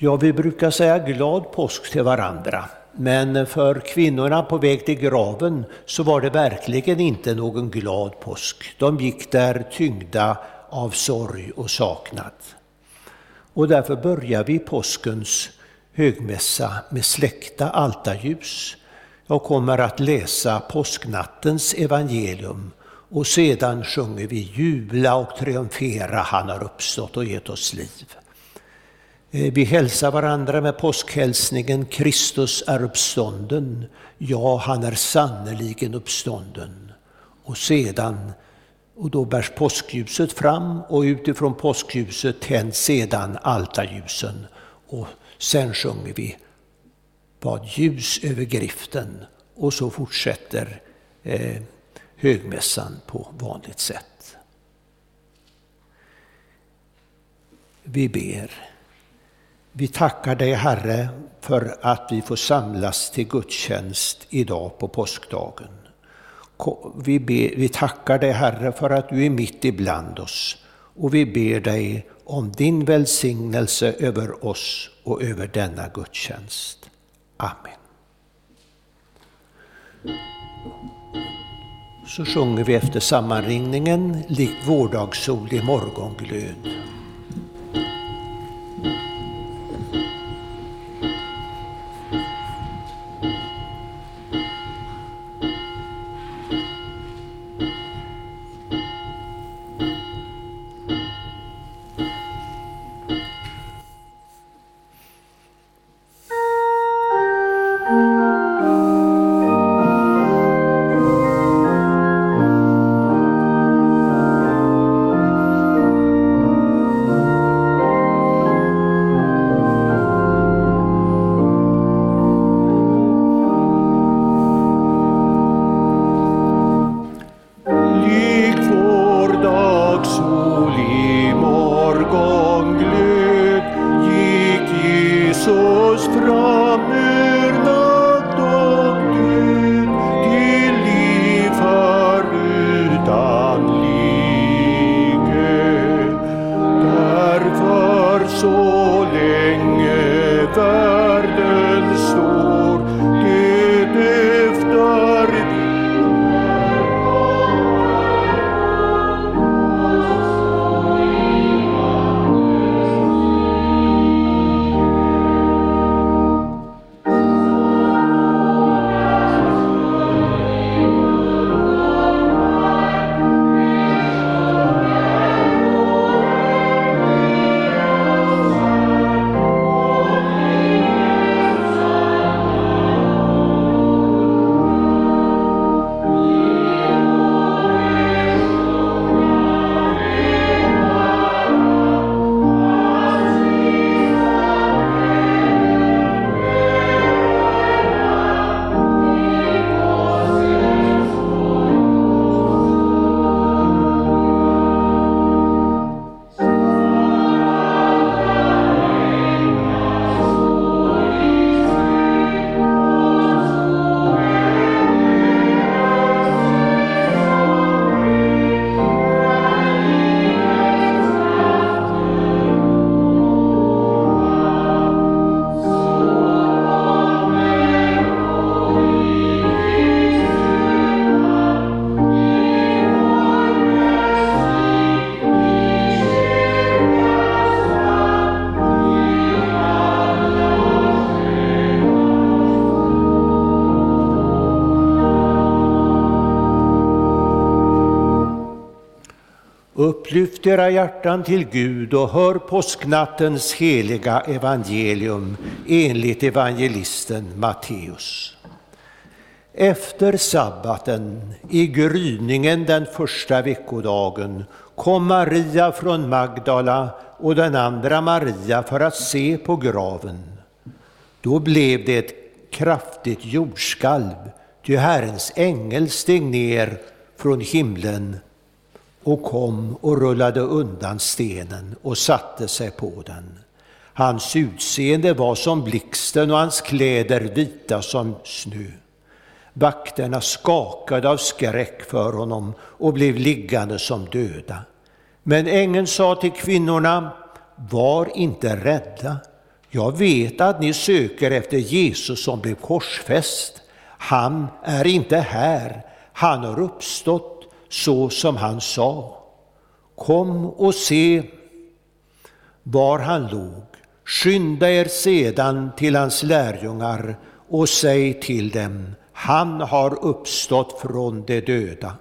Ja, vi brukar säga glad påsk till varandra. Men för kvinnorna på väg till graven så var det verkligen inte någon glad påsk. De gick där tyngda av sorg och saknad. Och därför börjar vi påskens högmässa med släckta altarljus. Jag kommer att läsa påsknattens evangelium och sedan sjunger vi jubla och triumfera, han har uppstått och gett oss liv. Eh, vi hälsar varandra med påskhälsningen Kristus är uppstånden. Ja, han är sannerligen uppstånden. Och sedan, och då bärs påskljuset fram och utifrån påskljuset tänds sedan altarljusen. Och sen sjunger vi Vad ljus över griften och så fortsätter eh, högmässan på vanligt sätt. Vi ber. Vi tackar dig Herre för att vi får samlas till gudstjänst idag på påskdagen. Vi, ber, vi tackar dig Herre för att du är mitt ibland oss och vi ber dig om din välsignelse över oss och över denna gudstjänst. Amen. Så sjunger vi efter sammanringningen likt vårdagssol i morgonglöd. Upplyft era hjärtan till Gud och hör påsknattens heliga evangelium enligt evangelisten Matteus. Efter sabbaten, i gryningen den första veckodagen, kom Maria från Magdala och den andra Maria för att se på graven. Då blev det ett kraftigt jordskalv, ty Herrens ängel steg ner från himlen och kom och rullade undan stenen och satte sig på den. Hans utseende var som blixten och hans kläder vita som snö. Vakterna skakade av skräck för honom och blev liggande som döda. Men ängeln sa till kvinnorna, var inte rädda. Jag vet att ni söker efter Jesus som blev korsfäst. Han är inte här, han har uppstått så som han sa. Kom och se var han låg. Skynda er sedan till hans lärjungar och säg till dem, han har uppstått från de döda.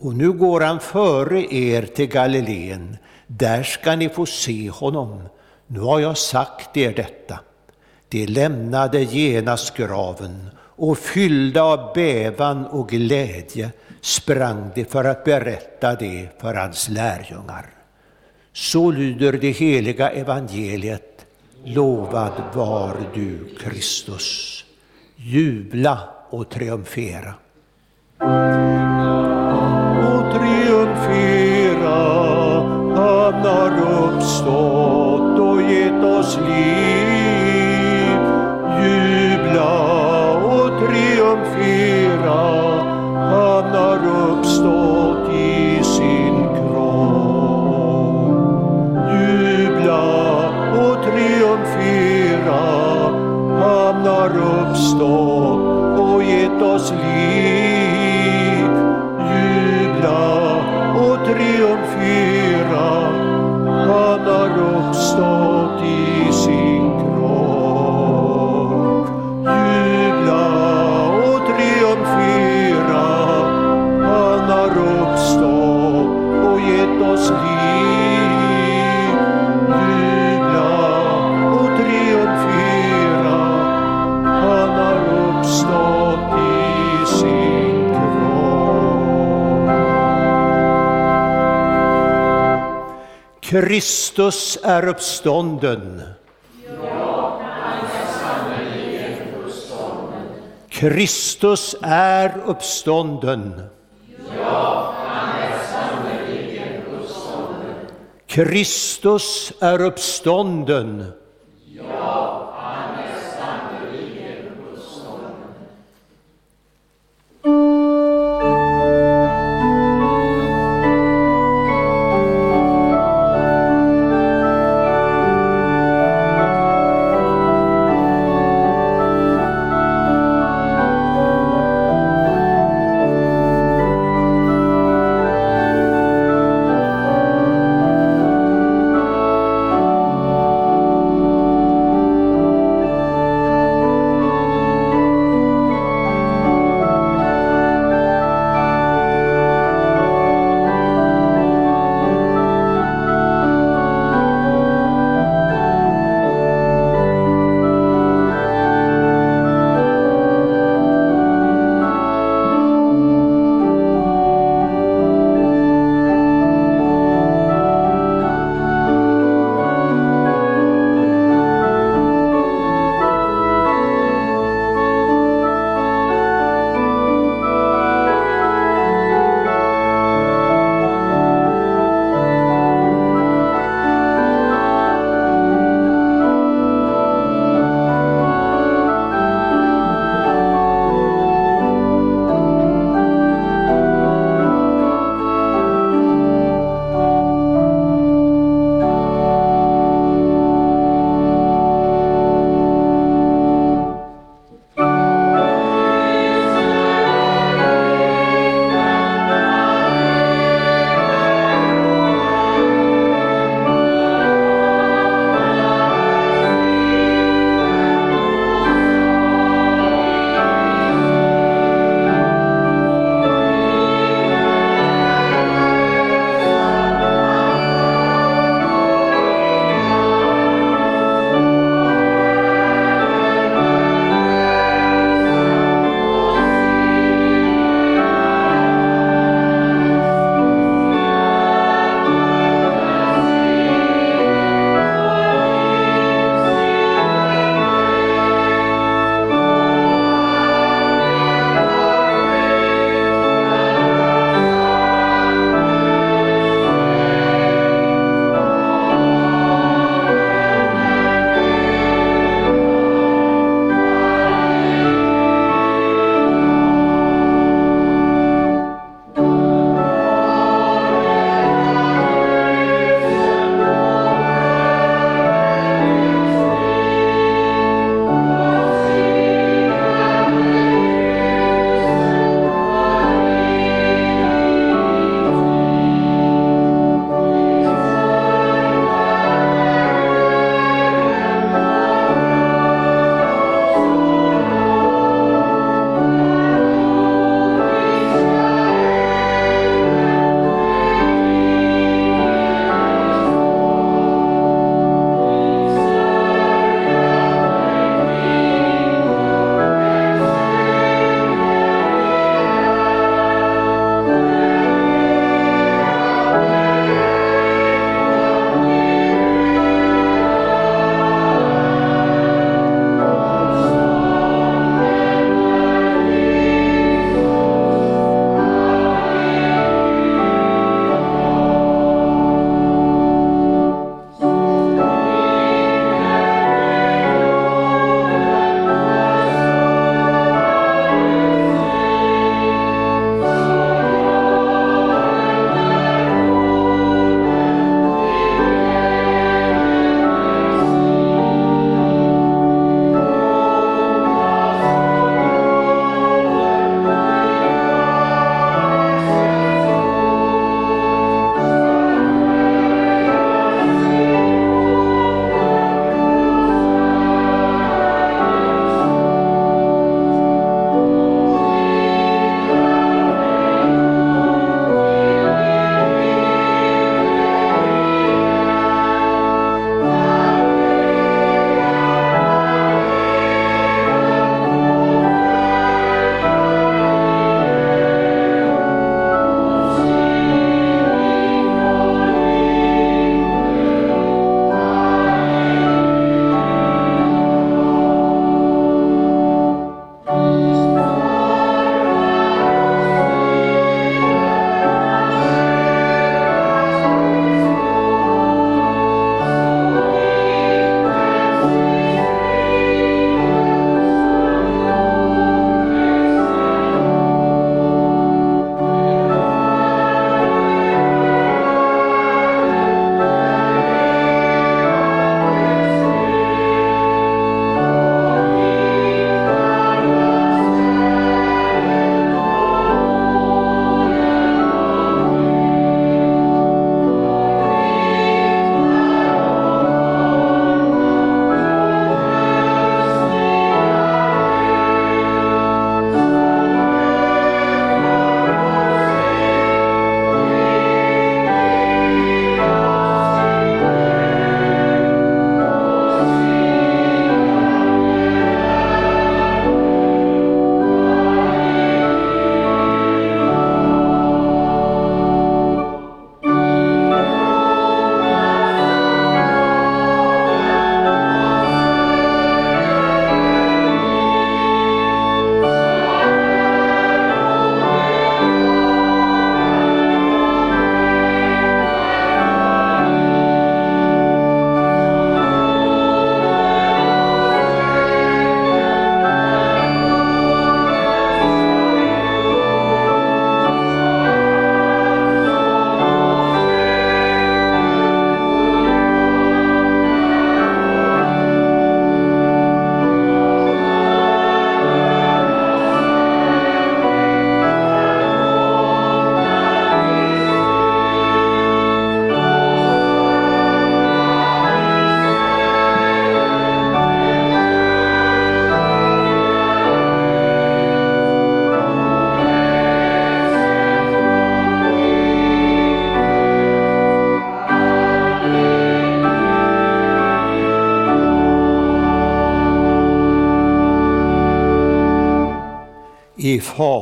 Och nu går han före er till Galileen, där ska ni få se honom. Nu har jag sagt er detta. De lämnade genast graven och fyllda av bävan och glädje sprang de för att berätta det för hans lärjungar. Så lyder det heliga evangeliet. Lovad var du, Kristus. Jubla och triumfera. Och triumfera, han har uppstått och gett oss liv. Kristus är uppstånden. Kristus är uppstånden. Kristus är uppstånden.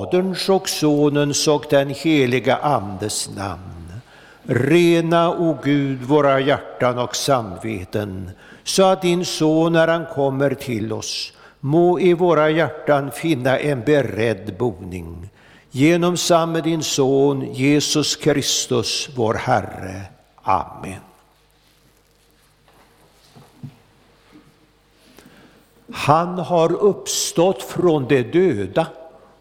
Faderns och Sonens och den heliga Andes namn. Rena, o Gud, våra hjärtan och samveten, så att din Son, när han kommer till oss, må i våra hjärtan finna en beredd boning. Genom samme din Son, Jesus Kristus, vår Herre. Amen. Han har uppstått från de döda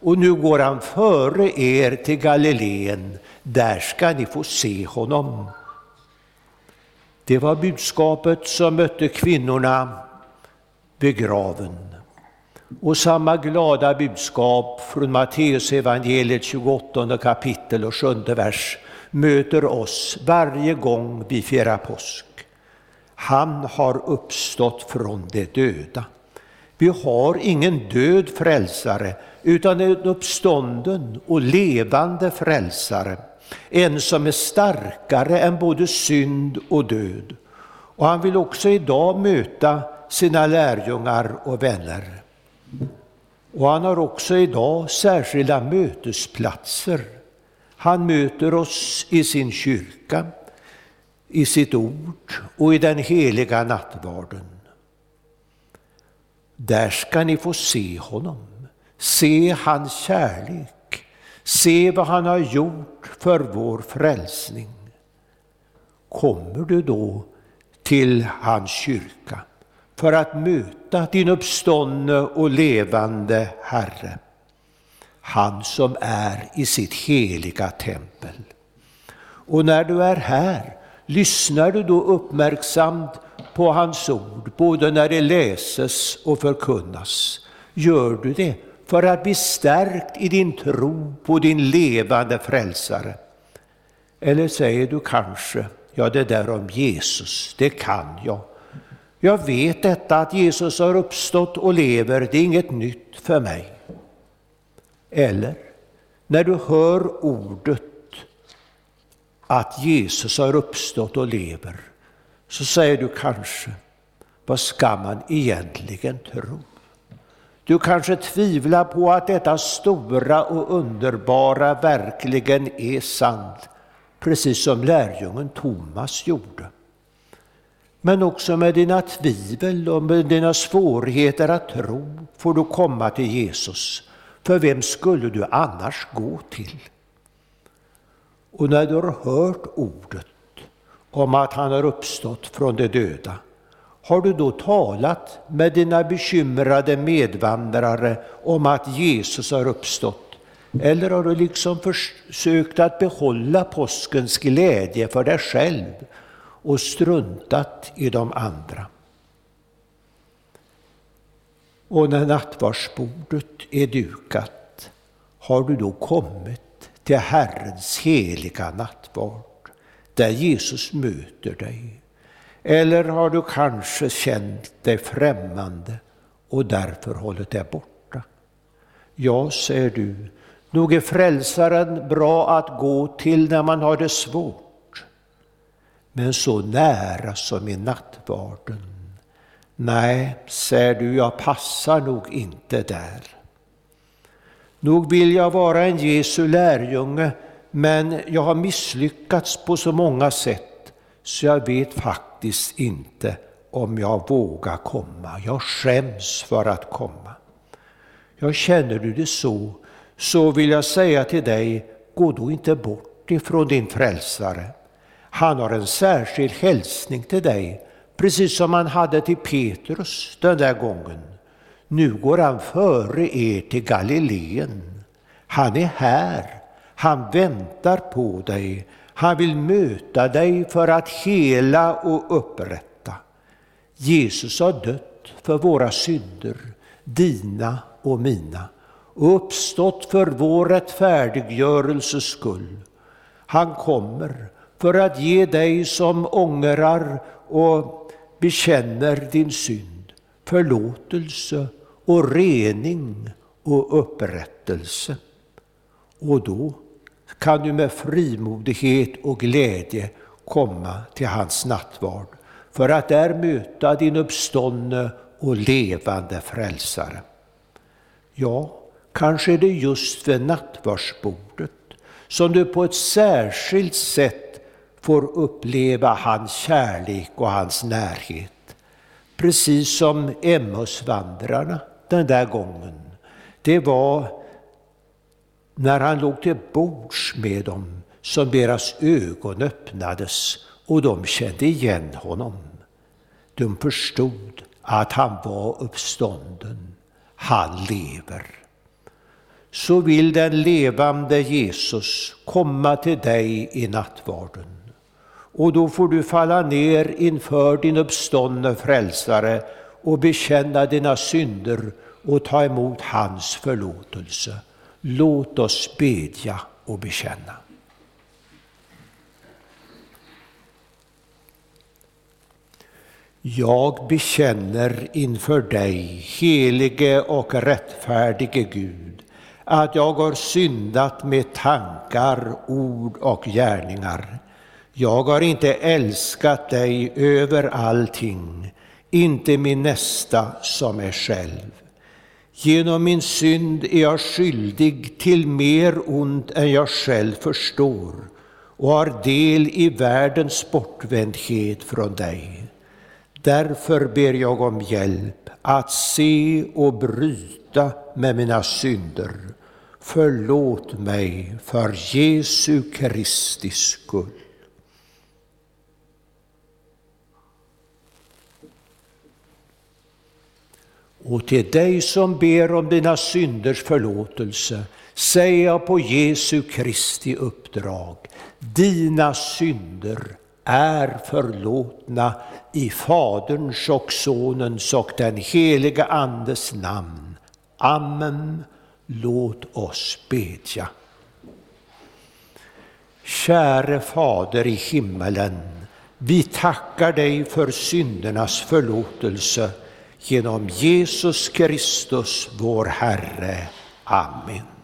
och nu går han före er till Galileen. Där ska ni få se honom. Det var budskapet som mötte kvinnorna vid graven. Och samma glada budskap från Matteus evangeliet 28 kapitel och 7 vers möter oss varje gång vi firar påsk. Han har uppstått från de döda. Vi har ingen död frälsare, utan en uppstånden och levande frälsare. En som är starkare än både synd och död. Och han vill också idag möta sina lärjungar och vänner. Och han har också idag särskilda mötesplatser. Han möter oss i sin kyrka, i sitt ord och i den heliga nattvarden. Där ska ni få se honom, se hans kärlek, se vad han har gjort för vår frälsning. Kommer du då till hans kyrka för att möta din uppståndne och levande Herre, han som är i sitt heliga tempel. Och när du är här, lyssnar du då uppmärksamt på hans ord, både när det läses och förkunnas. Gör du det för att bli stärkt i din tro på din levande frälsare? Eller säger du kanske, ja det där om Jesus, det kan jag. Jag vet detta att Jesus har uppstått och lever, det är inget nytt för mig. Eller, när du hör ordet att Jesus har uppstått och lever, så säger du kanske, vad ska man egentligen tro? Du kanske tvivlar på att detta stora och underbara verkligen är sant, precis som lärjungen Thomas gjorde. Men också med dina tvivel och med dina svårigheter att tro får du komma till Jesus. För vem skulle du annars gå till? Och när du har hört ordet om att han har uppstått från de döda, har du då talat med dina bekymrade medvandrare om att Jesus har uppstått? Eller har du liksom försökt att behålla påskens glädje för dig själv och struntat i de andra? Och när nattvardsbordet är dukat, har du då kommit till Herrens heliga nattvard? Där Jesus möter dig. Eller har du kanske känt dig främmande och därför hållit dig borta? Ja, säger du, nog är frälsaren bra att gå till när man har det svårt. Men så nära som i nattvarden. Nej, säger du, jag passar nog inte där. Nog vill jag vara en Jesu lärjunge men jag har misslyckats på så många sätt så jag vet faktiskt inte om jag vågar komma. Jag skäms för att komma. Jag känner du det så, så vill jag säga till dig, gå då inte bort ifrån din frälsare. Han har en särskild hälsning till dig, precis som han hade till Petrus den där gången. Nu går han före er till Galileen. Han är här han väntar på dig. Han vill möta dig för att hela och upprätta. Jesus har dött för våra synder, dina och mina, och uppstått för vår rättfärdiggörelses skull. Han kommer för att ge dig som ångrar och bekänner din synd förlåtelse och rening och upprättelse. Och då kan du med frimodighet och glädje komma till hans nattvard för att där möta din uppståndne och levande frälsare. Ja, Kanske är det just vid nattvardsbordet som du på ett särskilt sätt får uppleva hans kärlek och hans närhet. Precis som Emmausvandrarna den där gången. Det var när han låg till bords med dem som deras ögon öppnades och de kände igen honom. De förstod att han var uppstånden. Han lever. Så vill den levande Jesus komma till dig i nattvarden. Och då får du falla ner inför din uppståndne frälsare och bekänna dina synder och ta emot hans förlåtelse. Låt oss bedja och bekänna. Jag bekänner inför dig, helige och rättfärdige Gud, att jag har syndat med tankar, ord och gärningar. Jag har inte älskat dig över allting, inte min nästa som är själv. Genom min synd är jag skyldig till mer ont än jag själv förstår och har del i världens bortvändhet från dig. Därför ber jag om hjälp att se och bryta med mina synder. Förlåt mig för Jesu Kristi skull. Och till dig som ber om dina synders förlåtelse säger jag på Jesu Kristi uppdrag, dina synder är förlåtna i Faderns och Sonens och den heliga Andes namn. Amen. Låt oss bedja. Käre Fader i himmelen, vi tackar dig för syndernas förlåtelse genom Jesus Kristus, vår Herre. Amen.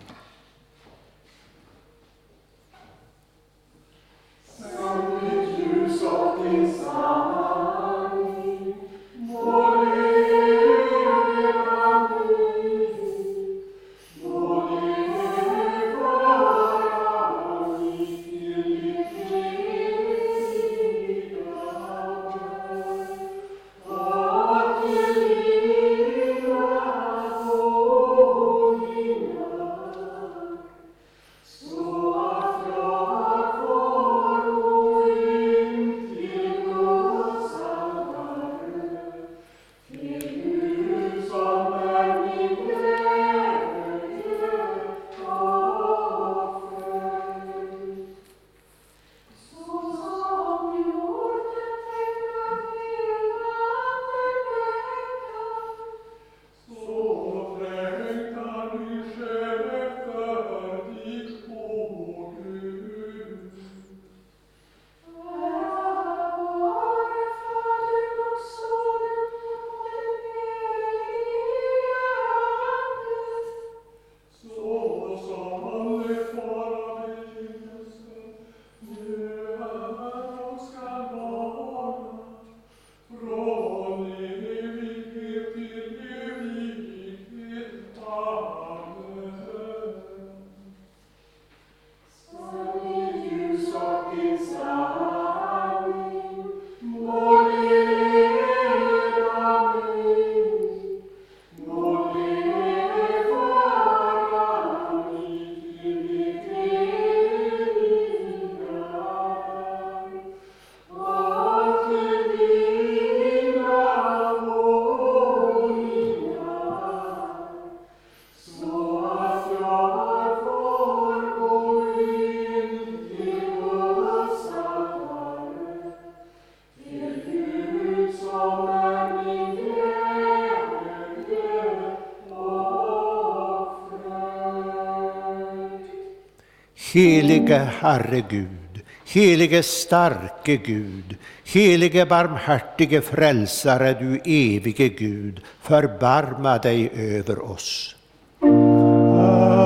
Helige Herre Gud, helige starke Gud, helige barmhärtige frälsare, du evige Gud, förbarma dig över oss. Herre,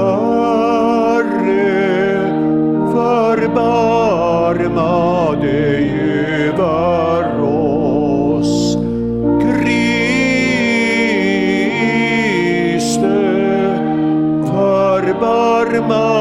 förbarma dig över oss. Kriste, förbarma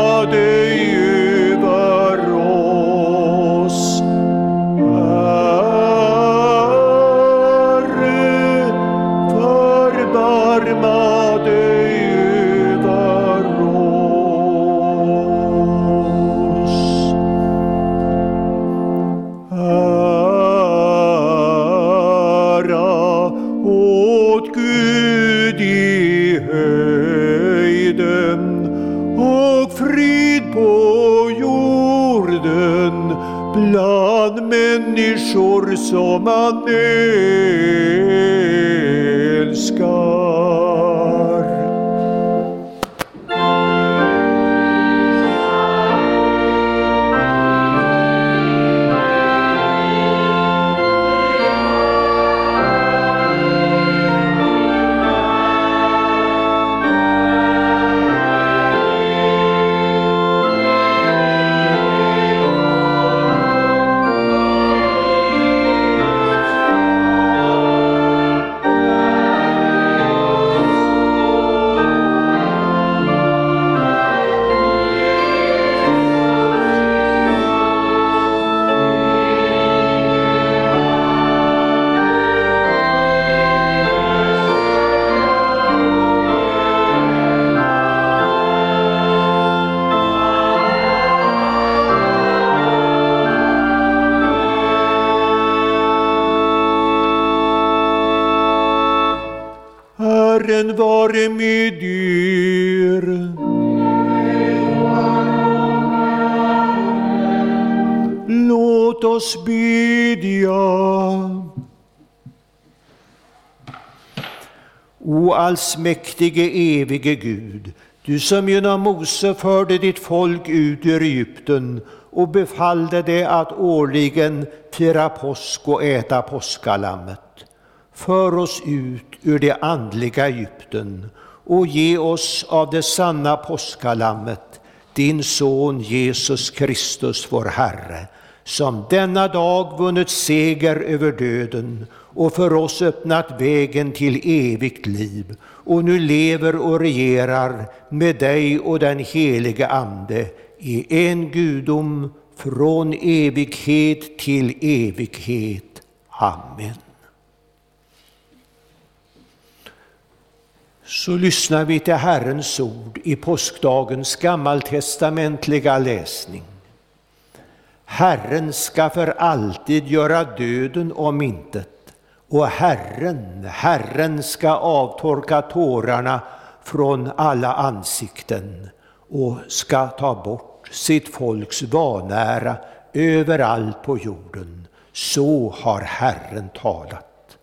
människor som han älskar. Allsmäktige evige Gud, du som genom Mose förde ditt folk ut ur Egypten och befallde det att årligen fira påsk och äta påskalammet. För oss ut ur det andliga Egypten och ge oss av det sanna påskalammet, din son Jesus Kristus, vår Herre, som denna dag vunnit seger över döden och för oss öppnat vägen till evigt liv och nu lever och regerar med dig och den helige Ande i en gudom från evighet till evighet. Amen. Så lyssnar vi till Herrens ord i påskdagens gammaltestamentliga läsning. Herren ska för alltid göra döden om intet och Herren, Herren ska avtorka tårarna från alla ansikten och ska ta bort sitt folks vanära överallt på jorden. Så har Herren talat.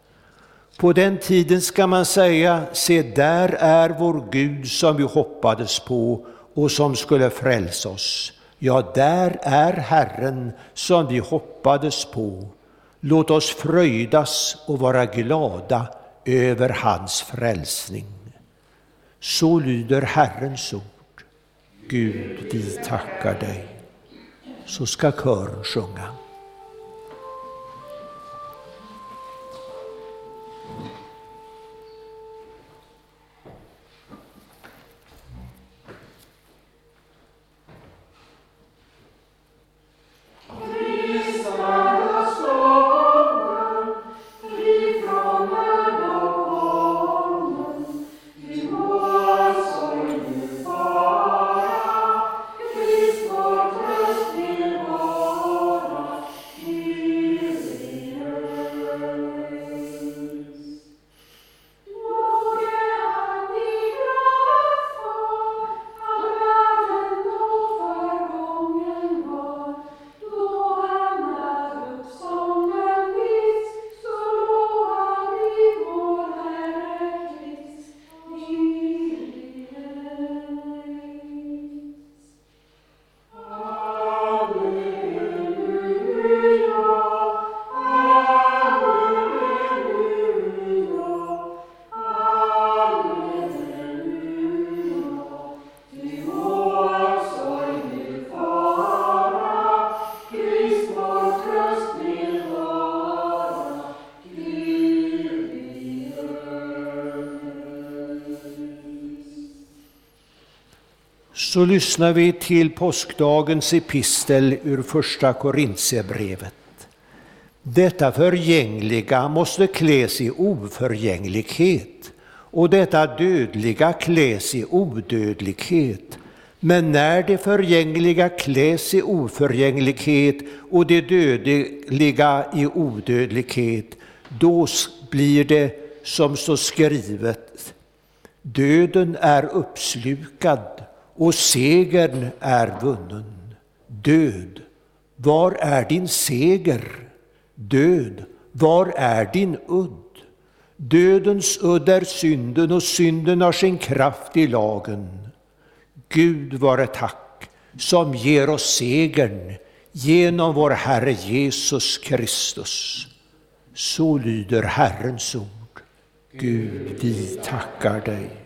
På den tiden ska man säga, se där är vår Gud som vi hoppades på och som skulle frälsa oss. Ja, där är Herren som vi hoppades på. Låt oss fröjdas och vara glada över hans frälsning. Så lyder Herrens ord. Gud, vi tackar dig. Så ska kören sjunga. Så lyssnar vi till påskdagens epistel ur första Korintierbrevet. Detta förgängliga måste kläs i oförgänglighet och detta dödliga kläs i odödlighet. Men när det förgängliga kläs i oförgänglighet och det dödliga i odödlighet, då blir det som står skrivet. Döden är uppslukad och segern är vunnen. Död, var är din seger? Död, var är din udd? Dödens udd är synden och synden har sin kraft i lagen. Gud vare tack som ger oss segern genom vår Herre Jesus Kristus. Så lyder Herrens ord. Gud, vi tackar dig.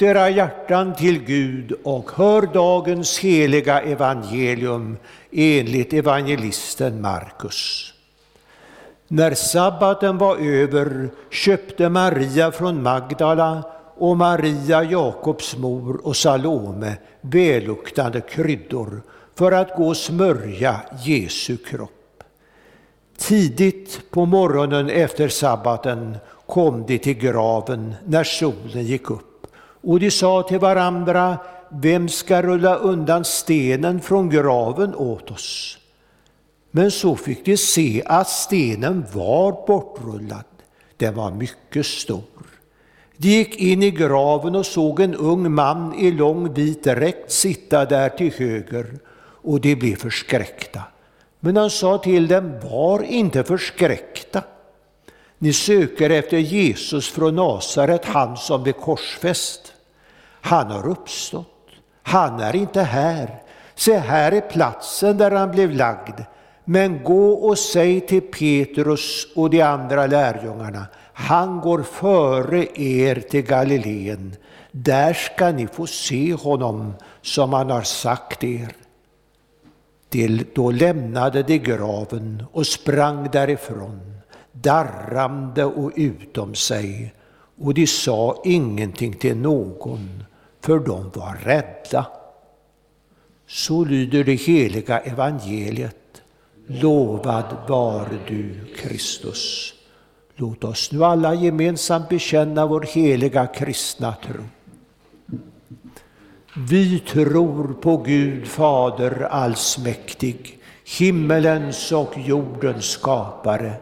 Lyft era hjärtan till Gud och hör dagens heliga evangelium enligt evangelisten Markus. När sabbaten var över köpte Maria från Magdala och Maria, Jakobs mor och Salome välluktande kryddor för att gå och smörja Jesu kropp. Tidigt på morgonen efter sabbaten kom de till graven när solen gick upp och de sa till varandra, vem ska rulla undan stenen från graven åt oss? Men så fick de se att stenen var bortrullad. Den var mycket stor. De gick in i graven och såg en ung man i lång vit dräkt sitta där till höger, och de blev förskräckta. Men han sa till dem, var inte förskräckta. Ni söker efter Jesus från Nasaret, han som blev korsfäst. Han har uppstått. Han är inte här. Se, här är platsen där han blev lagd. Men gå och säg till Petrus och de andra lärjungarna, han går före er till Galileen. Där ska ni få se honom som han har sagt er. Då lämnade de graven och sprang därifrån, darrande och utom sig, och de sa ingenting till någon, för de var rädda. Så lyder det heliga evangeliet. Lovad var du, Kristus. Låt oss nu alla gemensamt bekänna vår heliga kristna tro. Vi tror på Gud Fader allsmäktig, himmelens och jordens skapare.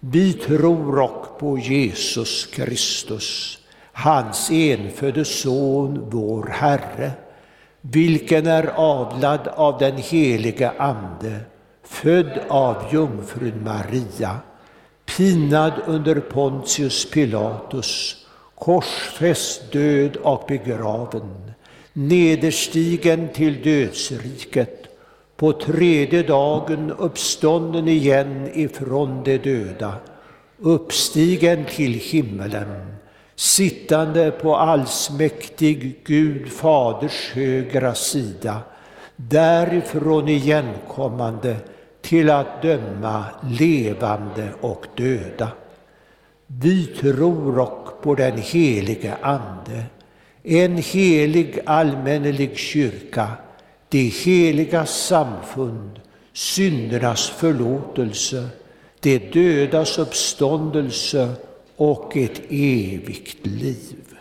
Vi tror och på Jesus Kristus, hans enfödde Son, vår Herre, vilken är avlad av den helige Ande, född av jungfrun Maria, pinad under Pontius Pilatus, korsfäst, död och begraven, nederstigen till dödsriket, på tredje dagen uppstånden igen ifrån de döda, uppstigen till himmelen, sittande på allsmäktig Gud Faders högra sida, därifrån igenkommande till att döma levande och döda. Vi tror och på den helige Ande, en helig allmännelig kyrka, det heliga samfund, syndernas förlåtelse, det dödas uppståndelse och ett evigt liv.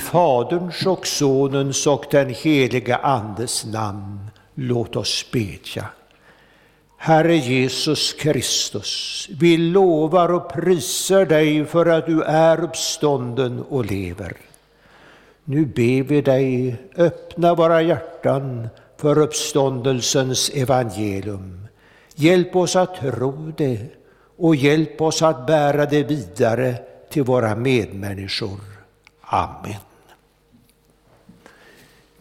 Faderns och Sonens och den helige Andes namn, låt oss bedja. Herre Jesus Kristus, vi lovar och prisar dig för att du är uppstånden och lever. Nu ber vi dig, öppna våra hjärtan för uppståndelsens evangelium. Hjälp oss att tro det och hjälp oss att bära det vidare till våra medmänniskor. Amen.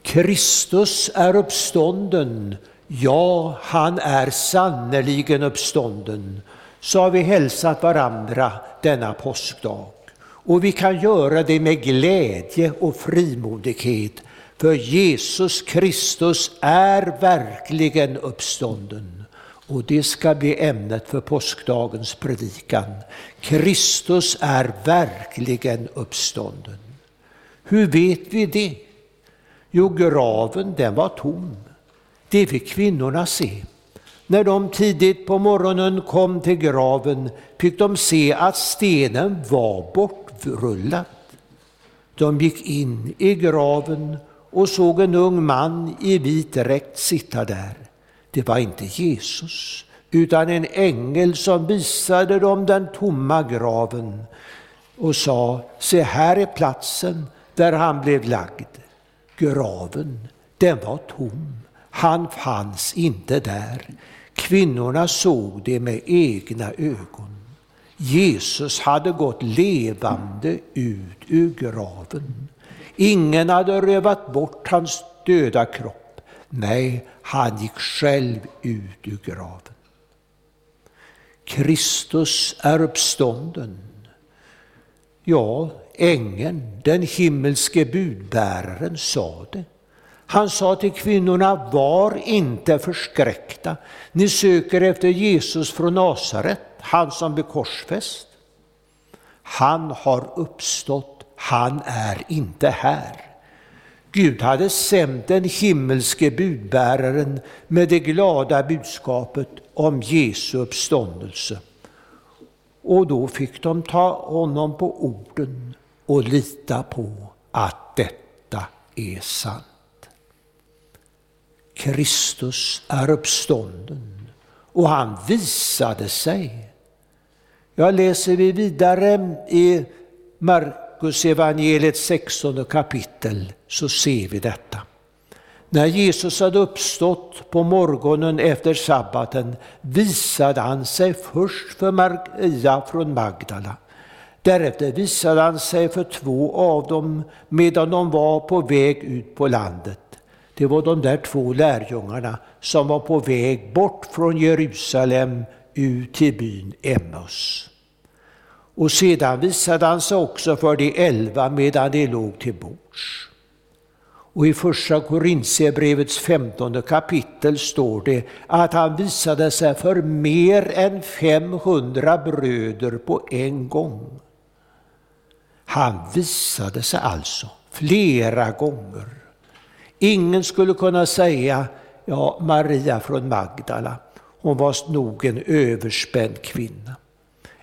Kristus är uppstånden, ja, han är sannerligen uppstånden. Så har vi hälsat varandra denna påskdag. Och vi kan göra det med glädje och frimodighet, för Jesus Kristus är verkligen uppstånden. Och det ska bli ämnet för påskdagens predikan. Kristus är verkligen uppstånden. Hur vet vi det? Jo, graven den var tom. Det fick kvinnorna se. När de tidigt på morgonen kom till graven fick de se att stenen var bortrullad. De gick in i graven och såg en ung man i vit dräkt sitta där. Det var inte Jesus, utan en ängel som visade dem den tomma graven och sa, se här är platsen där han blev lagd. Graven, den var tom. Han fanns inte där. Kvinnorna såg det med egna ögon. Jesus hade gått levande ut ur graven. Ingen hade rövat bort hans döda kropp. Nej, han gick själv ut ur graven. Kristus är uppstånden. Ja, ängeln, den himmelske budbäraren, sa det. Han sa till kvinnorna, var inte förskräckta. Ni söker efter Jesus från Nasaret, han som blev korsfäst. Han har uppstått, han är inte här. Gud hade sänt den himmelske budbäraren med det glada budskapet om Jesu uppståndelse. Och då fick de ta honom på orden och lita på att detta är sant. Kristus är uppstånden och han visade sig. Jag läser vi vidare i Markus evangeliets 16 kapitel så ser vi detta. När Jesus hade uppstått på morgonen efter sabbaten visade han sig först för Maria från Magdala. Därefter visade han sig för två av dem medan de var på väg ut på landet. Det var de där två lärjungarna som var på väg bort från Jerusalem ut till byn Emmaus. Och sedan visade han sig också för de elva medan de låg till bords. Och i första Korintierbrevets femtonde kapitel står det att han visade sig för mer än 500 bröder på en gång. Han visade sig alltså flera gånger. Ingen skulle kunna säga, ja, Maria från Magdala, hon var nog en överspänd kvinna.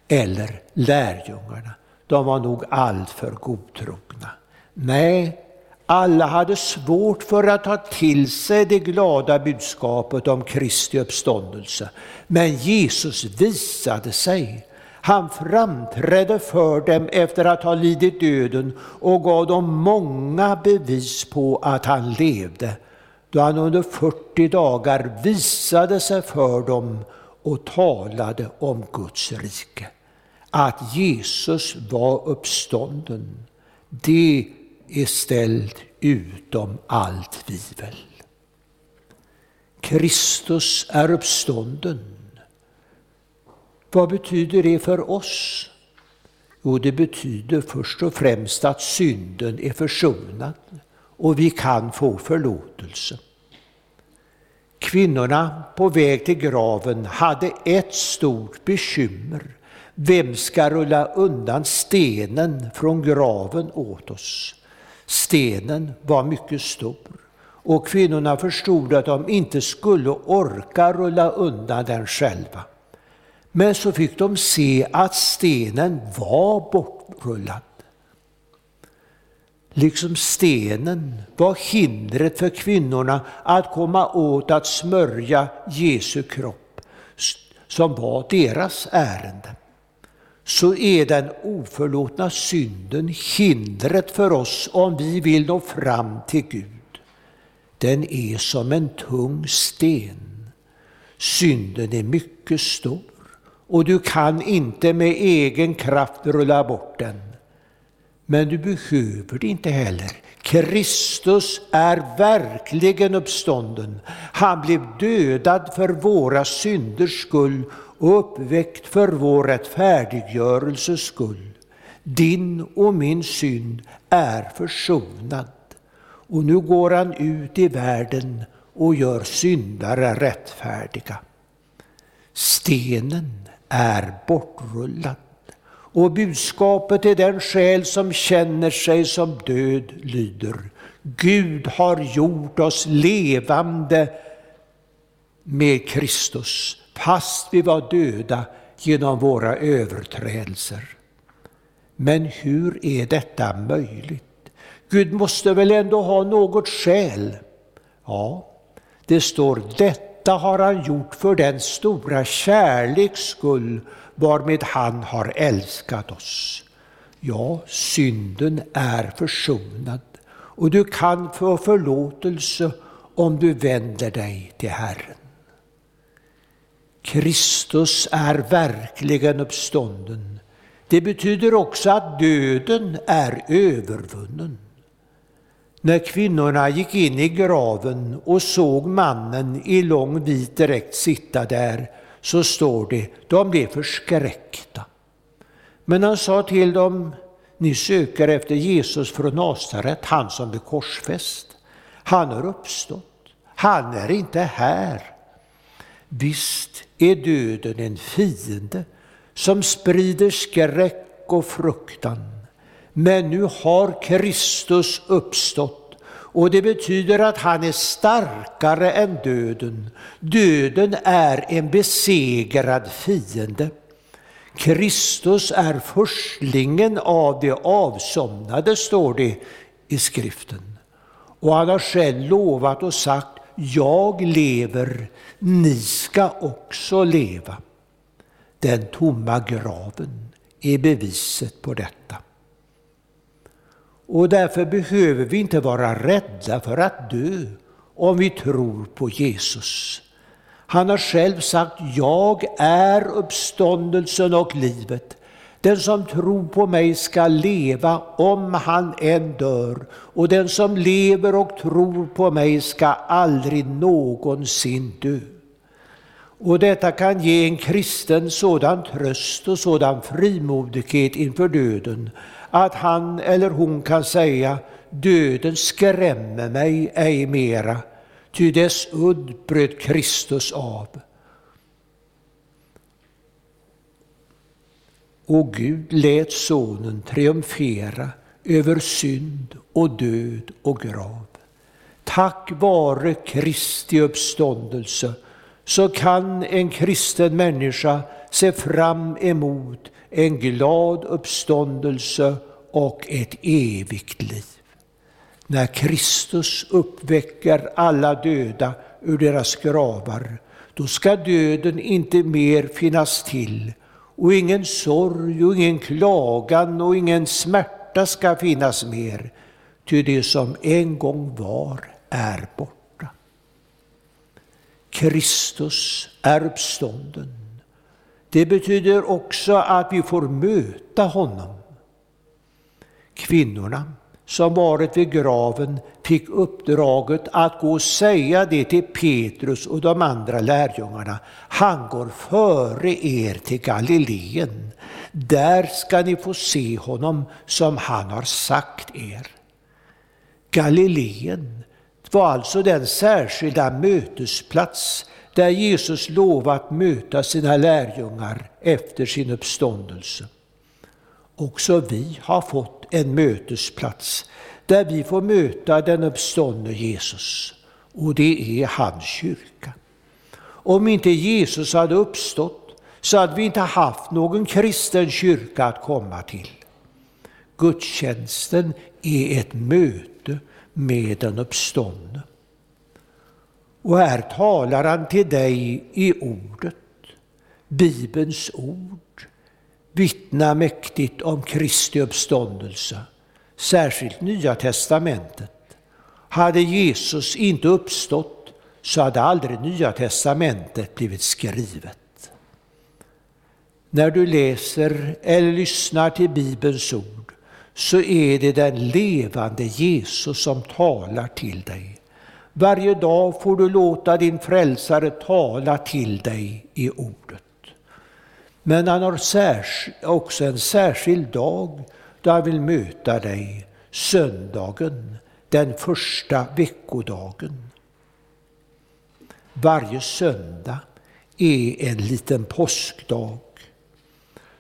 Eller lärjungarna, de var nog alltför godtrogna. Nej, alla hade svårt för att ta till sig det glada budskapet om Kristi uppståndelse. Men Jesus visade sig. Han framträdde för dem efter att ha lidit döden och gav dem många bevis på att han levde, då han under 40 dagar visade sig för dem och talade om Guds rike. Att Jesus var uppstånden, det är ställt utom allt tvivel. Kristus är uppstånden. Vad betyder det för oss? Jo, det betyder först och främst att synden är försonad och vi kan få förlåtelse. Kvinnorna på väg till graven hade ett stort bekymmer. Vem ska rulla undan stenen från graven åt oss? Stenen var mycket stor och kvinnorna förstod att de inte skulle orka rulla undan den själva. Men så fick de se att stenen var bortrullad. Liksom stenen var hindret för kvinnorna att komma åt att smörja Jesu kropp, som var deras ärende så är den oförlåtna synden hindret för oss om vi vill nå fram till Gud. Den är som en tung sten. Synden är mycket stor och du kan inte med egen kraft rulla bort den. Men du behöver det inte heller. Kristus är verkligen uppstånden. Han blev dödad för våra synders skull och uppväckt för vår rättfärdiggörelses skull. Din och min synd är försonad och nu går han ut i världen och gör syndare rättfärdiga. Stenen är bortrullad och budskapet till den själ som känner sig som död lyder Gud har gjort oss levande med Kristus fast vi var döda genom våra överträdelser. Men hur är detta möjligt? Gud måste väl ändå ha något skäl? Ja, det står detta har han gjort för den stora kärleks skull varmed han har älskat oss. Ja, synden är försonad och du kan få förlåtelse om du vänder dig till Herren. Kristus är verkligen uppstånden. Det betyder också att döden är övervunnen. När kvinnorna gick in i graven och såg mannen i lång vit dräkt sitta där, så står det, de blev förskräckta. Men han sa till dem, ni söker efter Jesus från Nasaret, han som blev korsfäst. Han har uppstått, han är inte här. Visst är döden en fiende som sprider skräck och fruktan. Men nu har Kristus uppstått och det betyder att han är starkare än döden. Döden är en besegrad fiende. Kristus är förstlingen av de avsomnade, står det i skriften. Och han har själv lovat och sagt, jag lever, ni ska också leva. Den tomma graven är beviset på detta. Och därför behöver vi inte vara rädda för att dö om vi tror på Jesus. Han har själv sagt, jag är uppståndelsen och livet. Den som tror på mig ska leva om han än dör, och den som lever och tror på mig ska aldrig någonsin dö. Och detta kan ge en kristen sådan tröst och sådan frimodighet inför döden, att han eller hon kan säga, döden skrämmer mig ej mera, ty dess udd bröt Kristus av. Och Gud lät Sonen triumfera över synd och död och grav. Tack vare Kristi uppståndelse så kan en kristen människa se fram emot en glad uppståndelse och ett evigt liv. När Kristus uppväcker alla döda ur deras gravar, då ska döden inte mer finnas till och ingen sorg och ingen klagan och ingen smärta ska finnas mer, ty det som en gång var är borta. Kristus är uppstånden. Det betyder också att vi får möta honom. Kvinnorna som varit vid graven fick uppdraget att gå och säga det till Petrus och de andra lärjungarna. Han går före er till Galileen. Där ska ni få se honom som han har sagt er. Galileen var alltså den särskilda mötesplats där Jesus lovat möta sina lärjungar efter sin uppståndelse. Också vi har fått en mötesplats där vi får möta den uppståndne Jesus. Och det är hans kyrka. Om inte Jesus hade uppstått så hade vi inte haft någon kristen kyrka att komma till. Gudstjänsten är ett möte med den uppståndne. Och här talar han till dig i ordet, Bibelns ord vittnar mäktigt om Kristi uppståndelse, särskilt Nya testamentet. Hade Jesus inte uppstått så hade aldrig Nya testamentet blivit skrivet. När du läser eller lyssnar till Bibelns ord så är det den levande Jesus som talar till dig. Varje dag får du låta din frälsare tala till dig i ordet. Men han har också en särskild dag då han vill möta dig, söndagen, den första veckodagen. Varje söndag är en liten påskdag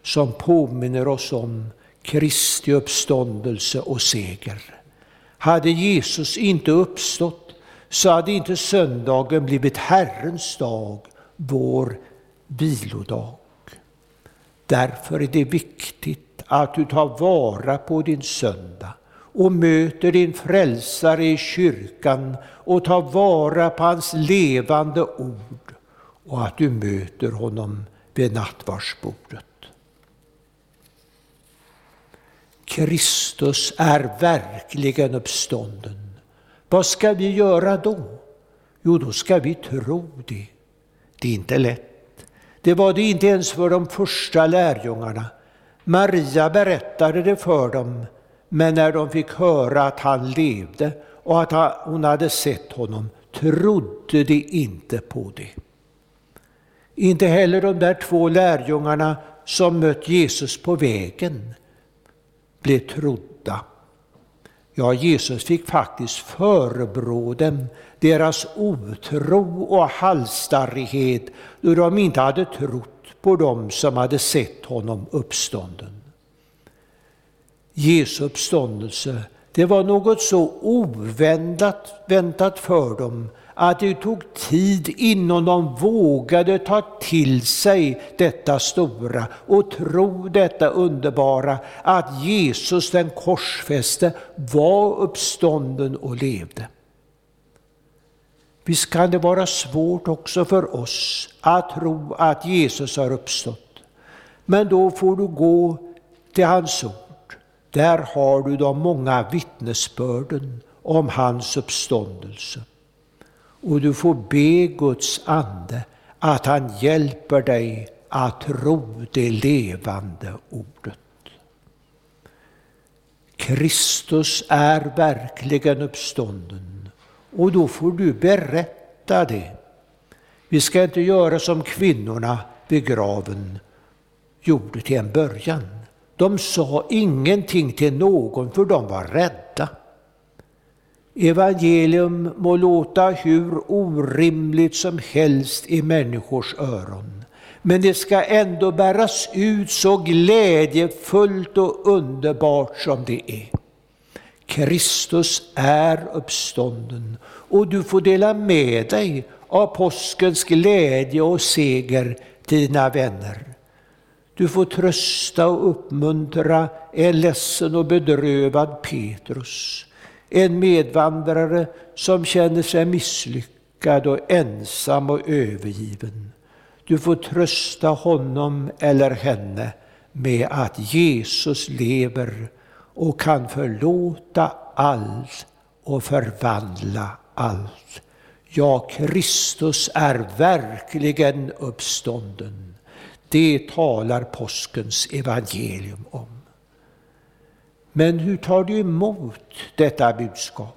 som påminner oss om Kristi uppståndelse och seger. Hade Jesus inte uppstått så hade inte söndagen blivit Herrens dag, vår vilodag. Därför är det viktigt att du tar vara på din söndag och möter din frälsare i kyrkan och tar vara på hans levande ord och att du möter honom vid nattvardsbordet. Kristus är verkligen uppstånden. Vad ska vi göra då? Jo, då ska vi tro det. Det är inte lätt. Det var det inte ens för de första lärjungarna. Maria berättade det för dem, men när de fick höra att han levde och att hon hade sett honom trodde de inte på det. Inte heller de där två lärjungarna som mött Jesus på vägen blev trodda. Ja, Jesus fick faktiskt förebrå dem deras otro och halsstarrighet då de inte hade trott på dem som hade sett honom uppstånden. Jesu uppståndelse, det var något så oväntat för dem att det tog tid innan de vågade ta till sig detta stora och tro detta underbara att Jesus den korsfäste var uppstånden och levde. Visst kan det vara svårt också för oss att tro att Jesus har uppstått. Men då får du gå till hans ord. Där har du de många vittnesbörden om hans uppståndelse. Och du får be Guds ande att han hjälper dig att tro det levande ordet. Kristus är verkligen uppstånden och då får du berätta det. Vi ska inte göra som kvinnorna vid graven gjorde till en början. De sa ingenting till någon för de var rädda. Evangelium må låta hur orimligt som helst i människors öron. Men det ska ändå bäras ut så glädjefullt och underbart som det är. Kristus är uppstånden och du får dela med dig av påskens glädje och seger till dina vänner. Du får trösta och uppmuntra en ledsen och bedrövad Petrus en medvandrare som känner sig misslyckad och ensam och övergiven. Du får trösta honom eller henne med att Jesus lever och kan förlåta allt och förvandla allt. Ja, Kristus är verkligen uppstånden. Det talar påskens evangelium om. Men hur tar du emot detta budskap?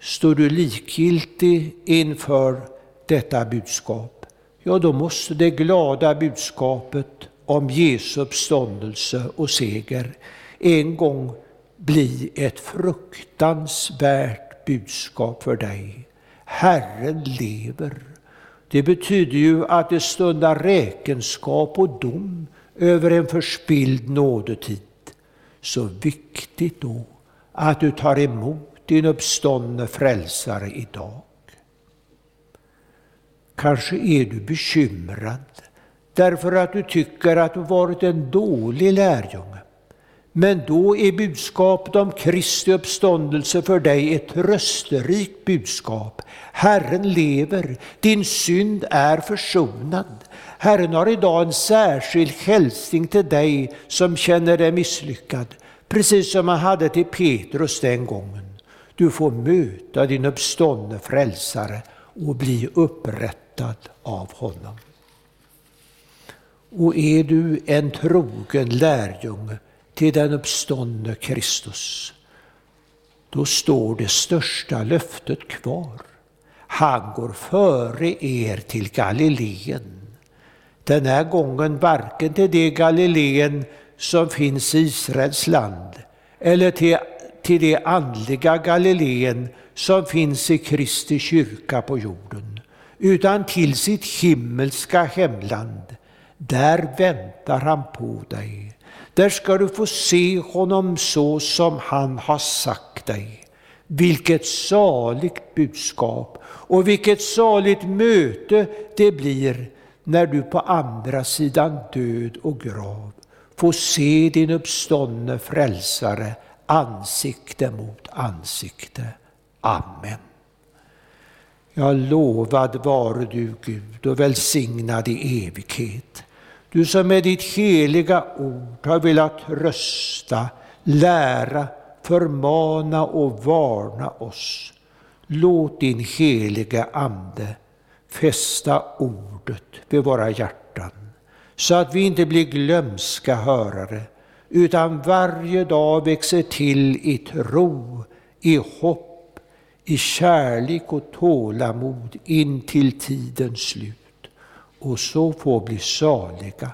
Står du likgiltig inför detta budskap? Ja, då måste det glada budskapet om Jesu uppståndelse och seger en gång bli ett fruktansvärt budskap för dig. Herren lever. Det betyder ju att det stundar räkenskap och dom över en förspild nådetid så viktigt då att du tar emot din uppståndne frälsare idag. Kanske är du bekymrad därför att du tycker att du varit en dålig lärjunge. Men då är budskapet om Kristi uppståndelse för dig ett trösterikt budskap. Herren lever, din synd är försonad. Herren har idag en särskild hälsning till dig som känner dig misslyckad, precis som han hade till Petrus den gången. Du får möta din uppståndne frälsare och bli upprättad av honom. Och är du en trogen lärjunge till den uppståndne Kristus, då står det största löftet kvar. Han går före er till Galileen den här gången varken till det Galileen som finns i Israels land eller till, till det andliga Galileen som finns i Kristi kyrka på jorden, utan till sitt himmelska hemland. Där väntar han på dig. Där ska du få se honom så som han har sagt dig. Vilket saligt budskap och vilket saligt möte det blir när du på andra sidan död och grav får se din uppståndne frälsare ansikte mot ansikte. Amen. Ja, lovad vare du Gud och välsignad i evighet. Du som med ditt heliga ord har velat rösta, lära, förmana och varna oss. Låt din heliga Ande fästa ordet vid våra hjärtan, så att vi inte blir glömska hörare, utan varje dag växer till i tro, i hopp, i kärlek och tålamod in till tidens slut och så får bli saliga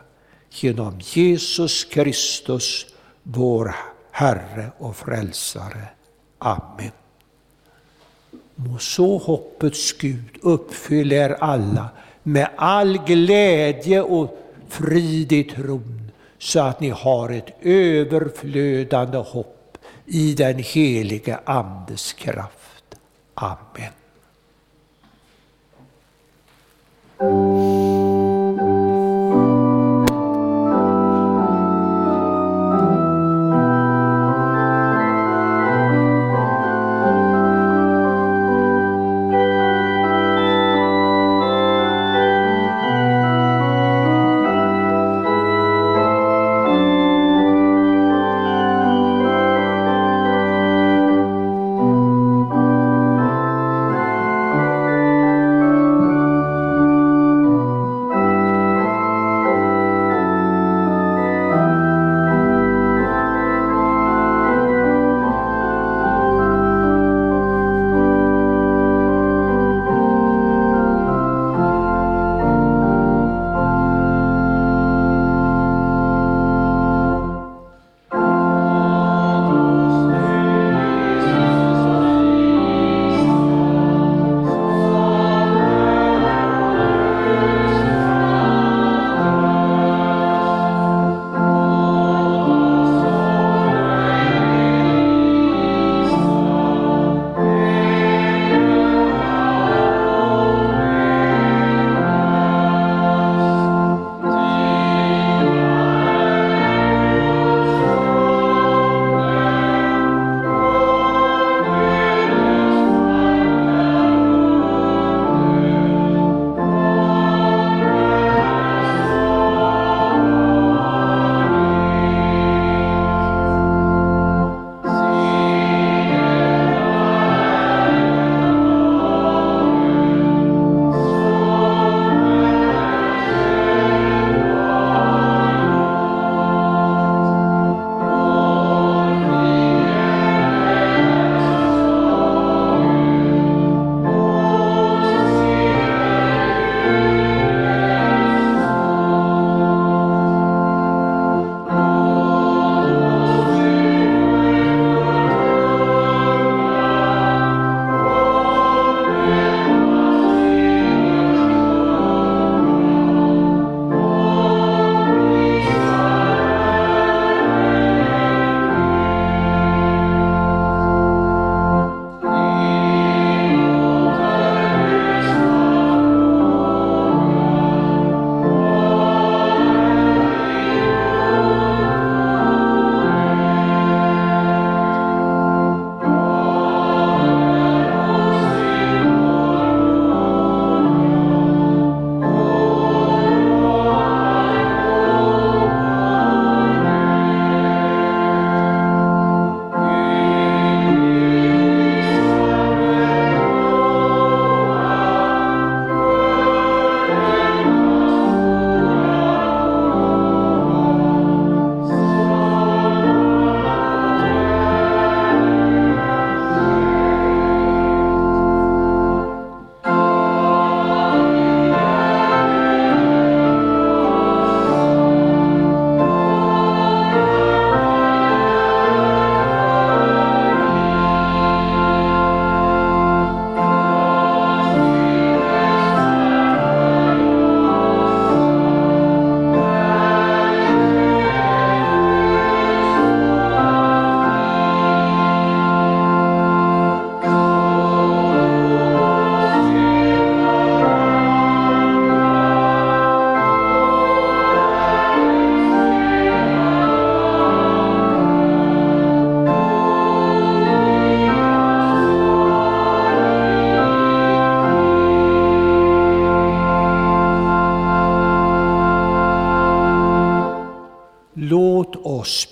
genom Jesus Kristus, vår Herre och Frälsare. Amen. Må så hoppets Gud uppfylla er alla med all glädje och frid i tron, så att ni har ett överflödande hopp i den helige Andes kraft. Amen.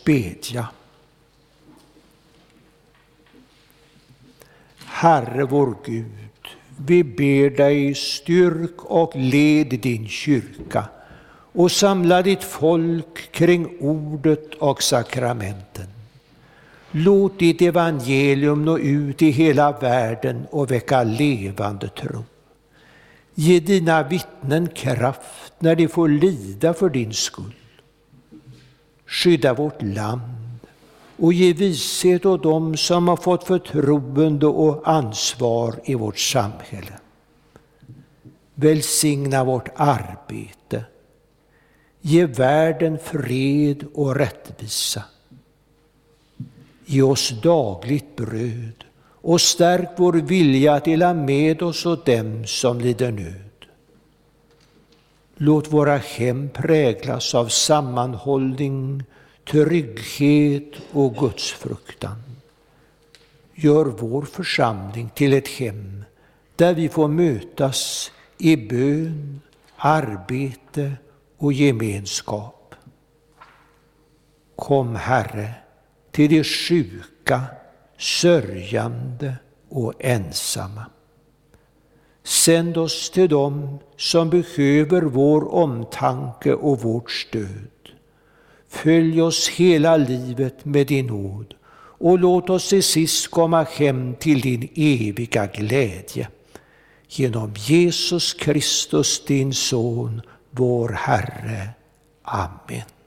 Bedja. Herre vår Gud, vi ber dig styrk och led din kyrka och samla ditt folk kring ordet och sakramenten. Låt ditt evangelium nå ut i hela världen och väcka levande tro. Ge dina vittnen kraft när de får lida för din skull. Skydda vårt land och ge vishet åt dem som har fått förtroende och ansvar i vårt samhälle. Välsigna vårt arbete. Ge världen fred och rättvisa. Ge oss dagligt bröd och stärk vår vilja att dela med oss åt dem som lider nöd. Låt våra hem präglas av sammanhållning, trygghet och gudsfruktan. Gör vår församling till ett hem där vi får mötas i bön, arbete och gemenskap. Kom, Herre, till de sjuka, sörjande och ensamma. Sänd oss till dem som behöver vår omtanke och vårt stöd. Följ oss hela livet med din nåd och låt oss till sist komma hem till din eviga glädje. Genom Jesus Kristus, din Son, vår Herre. Amen.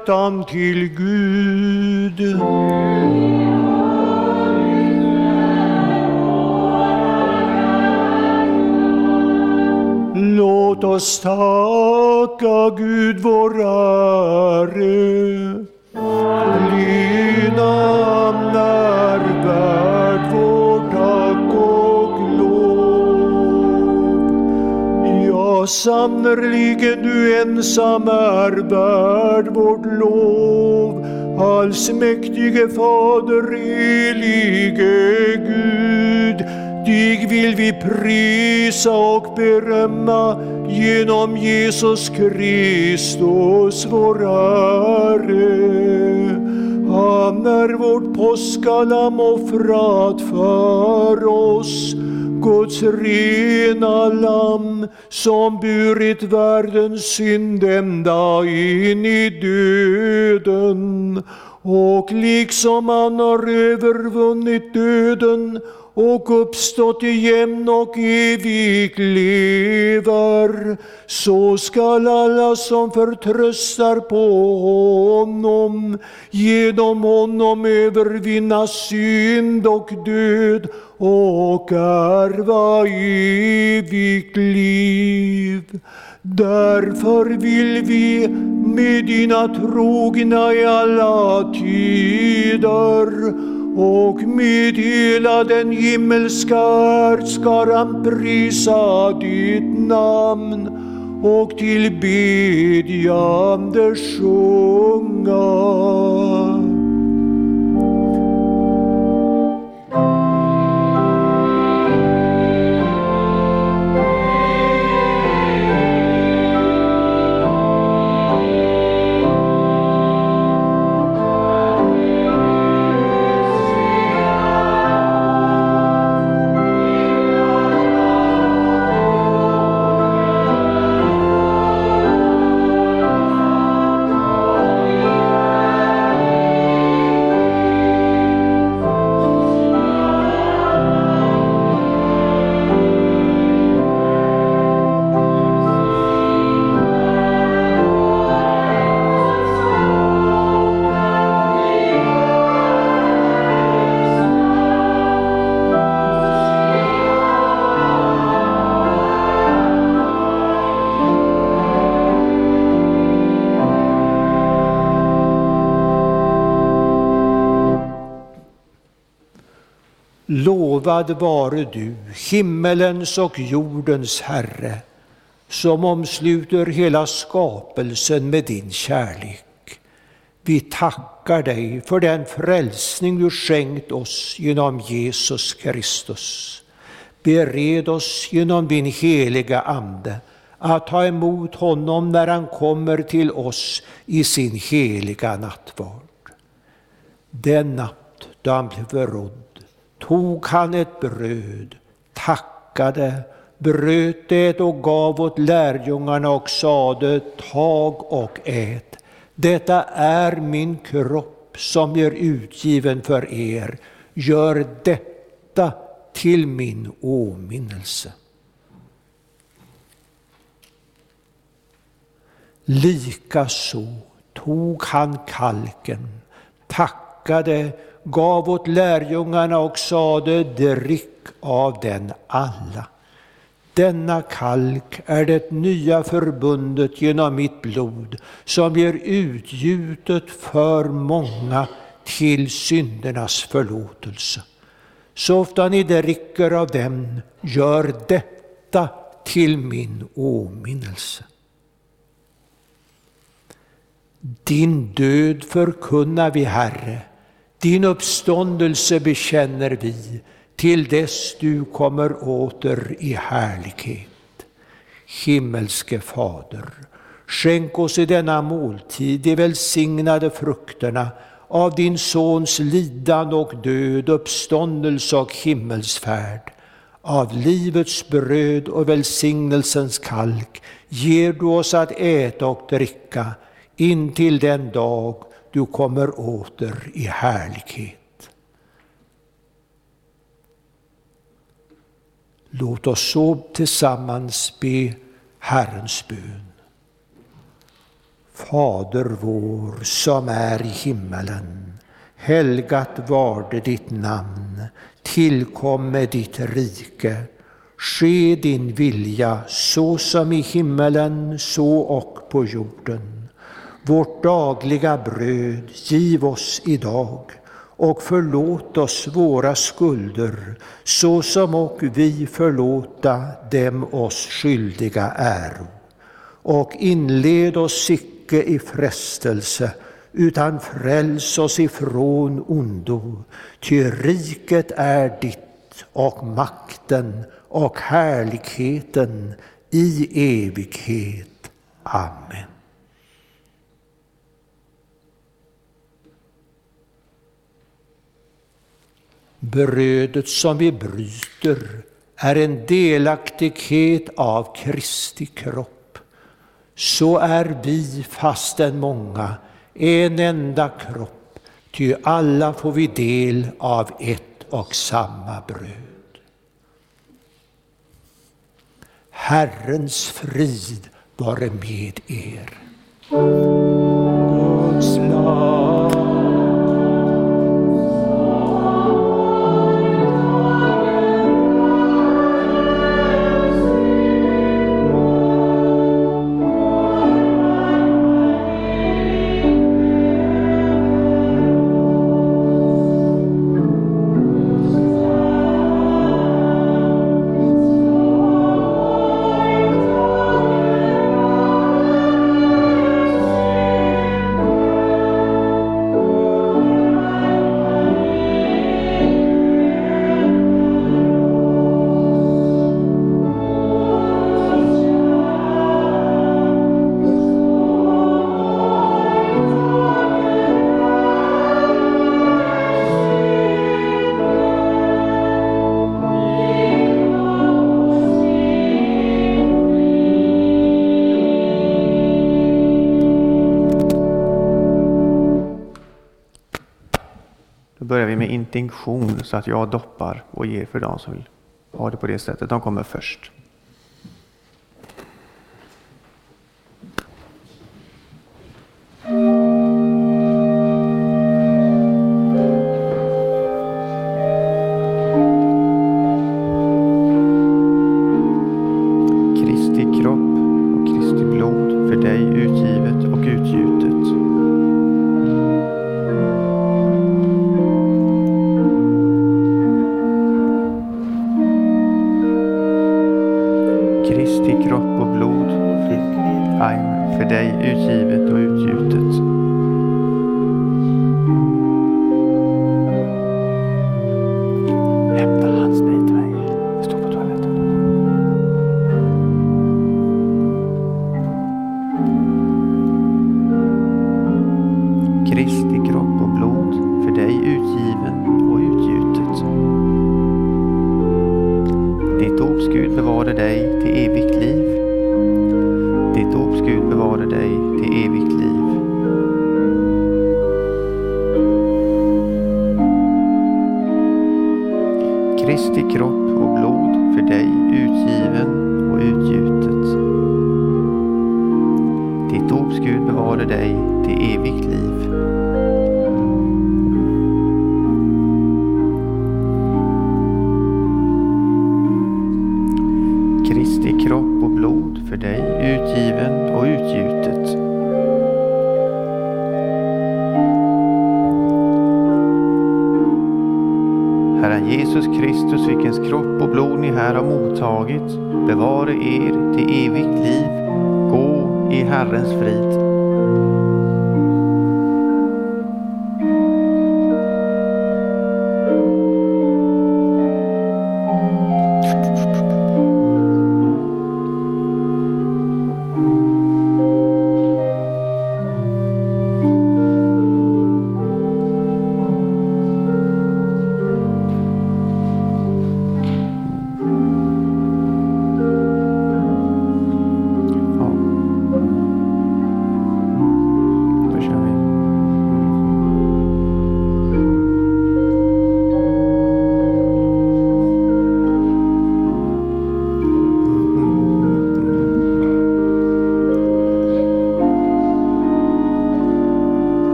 Hjärtan till Gud. Låt oss tacka sannerligen du ensam är värd vårt lov. Allsmäktige Fader, helige Gud, dig vill vi prisa och berömma genom Jesus Kristus, vår Herre. Han är vårt påskalamm offrat för oss, Guds rena lamm som burit världens synd ända in i döden. Och liksom han har övervunnit döden och uppstått i jämn och evig lever, så skall alla som förtröstar på honom genom honom övervinna synd och död och ärva evigt liv. Därför vill vi med dina trogna i alla tider och med hela den himmelska ärtskaran prisa ditt namn och tillbedjande sjunga. Lovad vare du, himmelens och jordens Herre, som omsluter hela skapelsen med din kärlek. Vi tackar dig för den frälsning du skänkt oss genom Jesus Kristus. Bered oss genom din heliga Ande att ta emot honom när han kommer till oss i sin heliga nattvard. Den natt då han blev förrådd tog han ett bröd, tackade, bröt det och gav åt lärjungarna och sade, tag och ät. Detta är min kropp som är utgiven för er. Gör detta till min åminnelse. Likaså tog han kalken, tackade, gav åt lärjungarna och sade, drick av den alla. Denna kalk är det nya förbundet genom mitt blod som ger utgjutet för många till syndernas förlåtelse. Så ofta ni dricker av den, gör detta till min åminnelse. Din död förkunnar vi, Herre, din uppståndelse bekänner vi till dess du kommer åter i härlighet. Himmelske Fader, skänk oss i denna måltid de välsignade frukterna av din Sons lidande och död, uppståndelse och himmelsfärd. Av livets bröd och välsignelsens kalk ger du oss att äta och dricka intill den dag du kommer åter i härlighet. Låt oss så tillsammans be Herrens bön. Fader vår som är i himmelen. Helgat varde ditt namn. Tillkomme ditt rike. Ske din vilja så som i himmelen så och på jorden. Vårt dagliga bröd giv oss idag och förlåt oss våra skulder så som och vi förlåta dem oss skyldiga äro. Och inled oss icke i frestelse utan fräls oss ifrån ondo. Ty riket är ditt och makten och härligheten i evighet. Amen. Brödet som vi bryter är en delaktighet av Kristi kropp. Så är vi, fastän många, en enda kropp, ty alla får vi del av ett och samma bröd. Herrens frid vare med er. Distinktion så att jag doppar och ger för de som vill ha det på det sättet. De kommer först.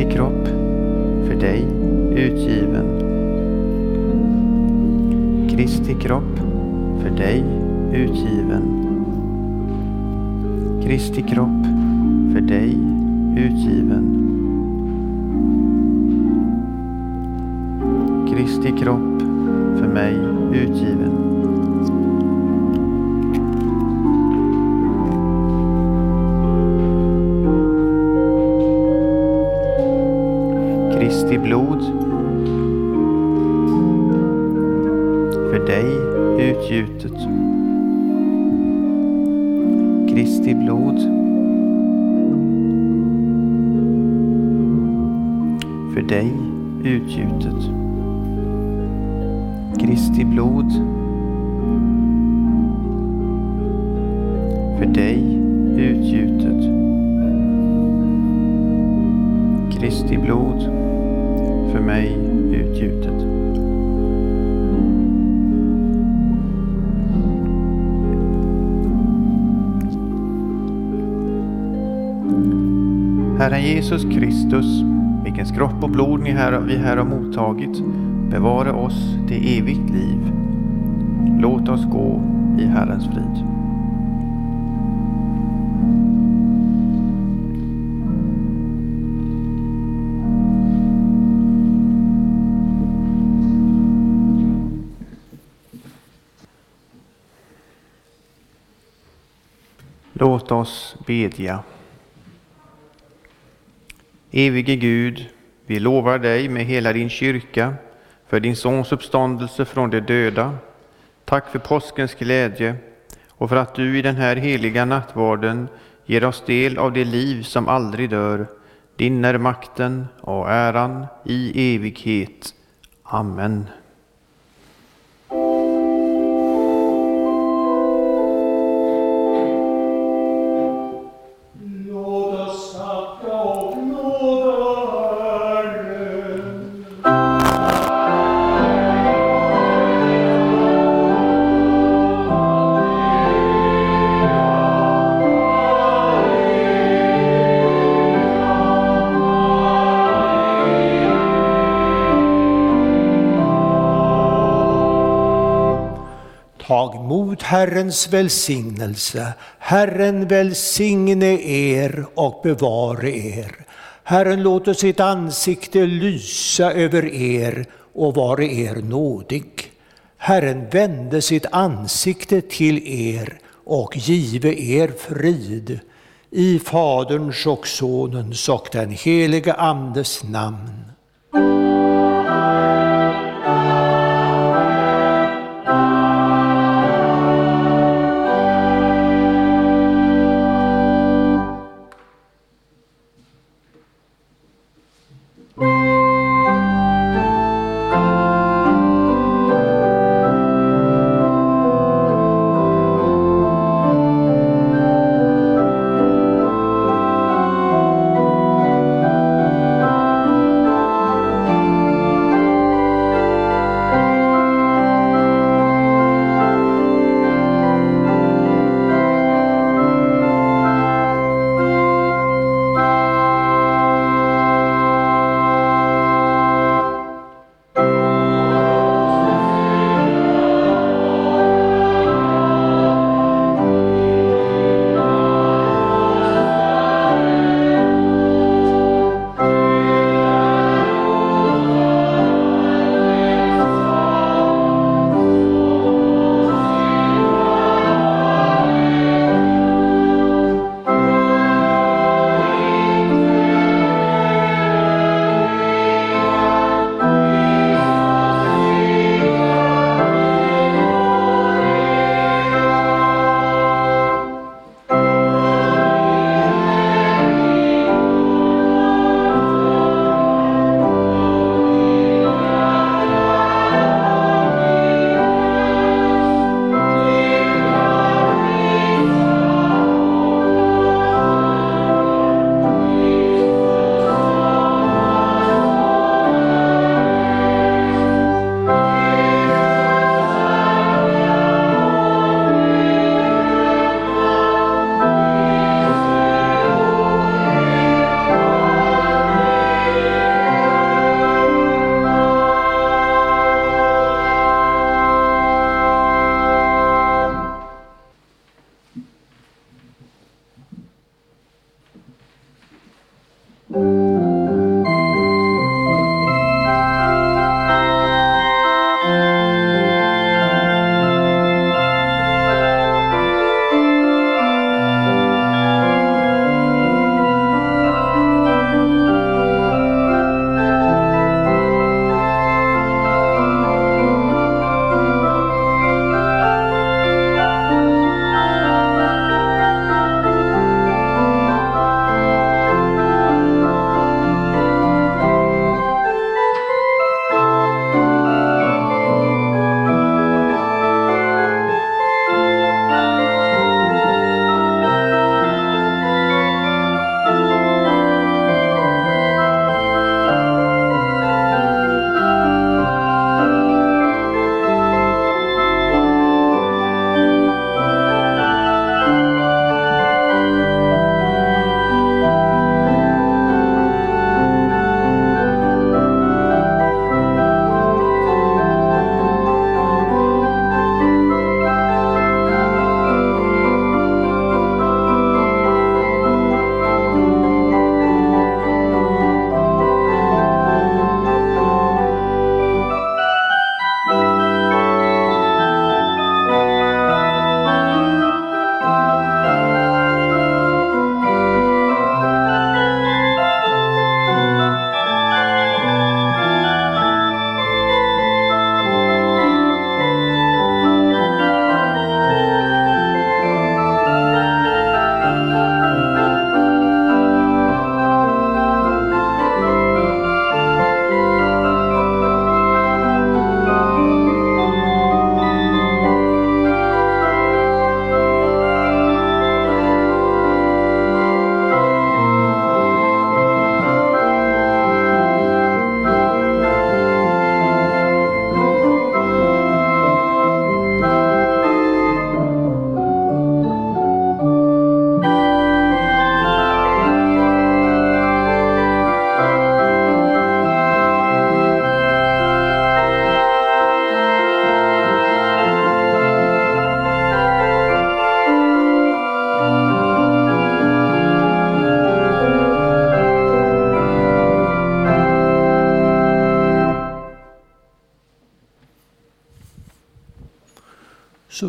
Kristi kropp för dig utgiven. Kristi kropp för dig utgiven. Kristi kropp för dig utgiven. Kristi kropp för mig utgiven. Utgjutet. Kristi blod för dig utgjutet. Kristi blod för dig Herren Jesus Kristus, vilkens kropp och blod ni här, vi här har mottagit, bevara oss till evigt liv. Låt oss gå i Herrens frid. Låt oss bedja. Evige Gud, vi lovar dig med hela din kyrka för din sons uppståndelse från de döda. Tack för påskens glädje och för att du i den här heliga nattvarden ger oss del av det liv som aldrig dör. Din är makten och äran i evighet. Amen. Herrens välsignelse. Herren välsigne er och bevare er. Herren låter sitt ansikte lysa över er och vare er nådig. Herren vände sitt ansikte till er och give er frid. I Faderns och Sonens och den helige Andes namn.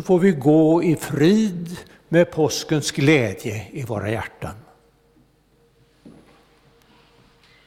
Så får vi gå i frid med påskens glädje i våra hjärtan.